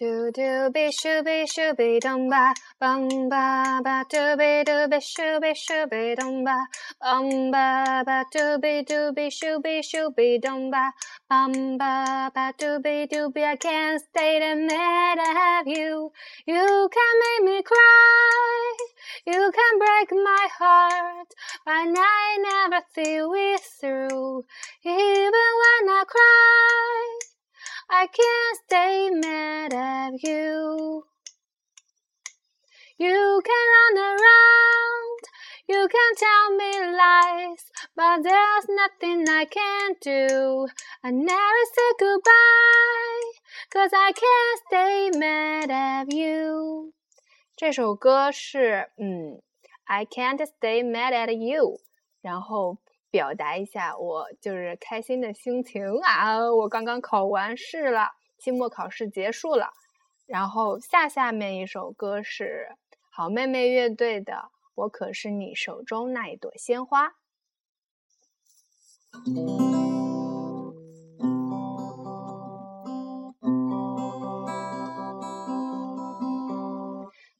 Do do be shooby shooby dum ba bum ba ba do be do be shooby shooby dum ba bum ba ba do be do be shooby shooby dum ba bum ba ba do be do be I can't stay the mad at have you. You can make me cry. You can break my heart, but I never see it through. Even when I cry. I can't stay mad at you. You can run around, you can tell me lies, but there's nothing I can do. I never say goodbye, cause I can't stay mad at you. 这首歌是，嗯，I can't stay mad at you，然后表达一下我就是开心的心情啊！我刚刚考完试了，期末考试结束了。 然后下下面一首歌是好妹妹乐队的《我可是你手中那一朵鲜花》。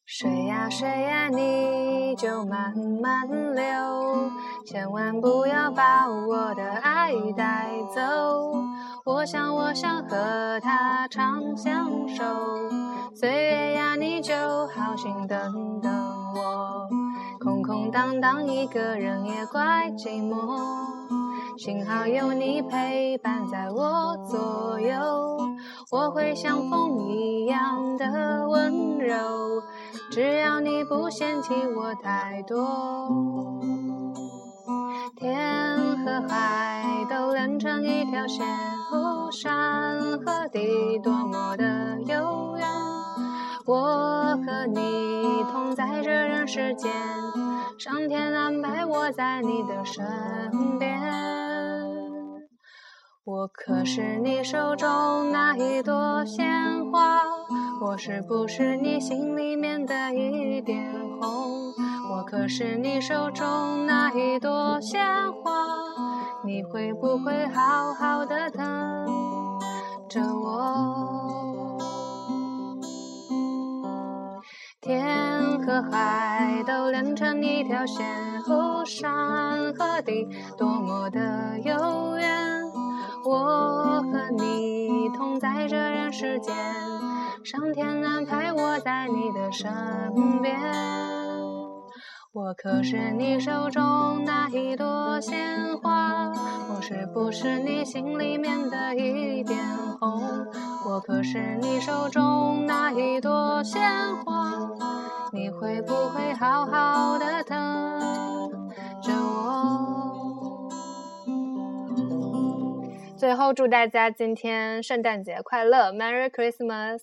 水呀水呀，你就慢慢流，千万不要把我的爱带走。我想我想和他长相守，岁月呀，你就好心等等我。空空荡荡一个人也怪寂寞，幸好有你陪伴在我左右，我会像风一样的温柔。只要你不嫌弃我太多，天海都连成一条线，山和地多么的遥远。我和你同在这人世间，上天安排我在你的身边。我可是你手中那一朵鲜花。我是不是你心里面的一点红？我可是你手中那一朵鲜花，你会不会好好的疼着我？天和海都连成一条线，哦山和地多么的遥远。我和你同在这人世间。上天安排我在你的身边，我可是你手中那一，不是你心里面的一点红？我可是你手中那一朵鲜花，你会不会好好的疼着我？最后祝大家今天圣诞节快乐，Merry Christmas！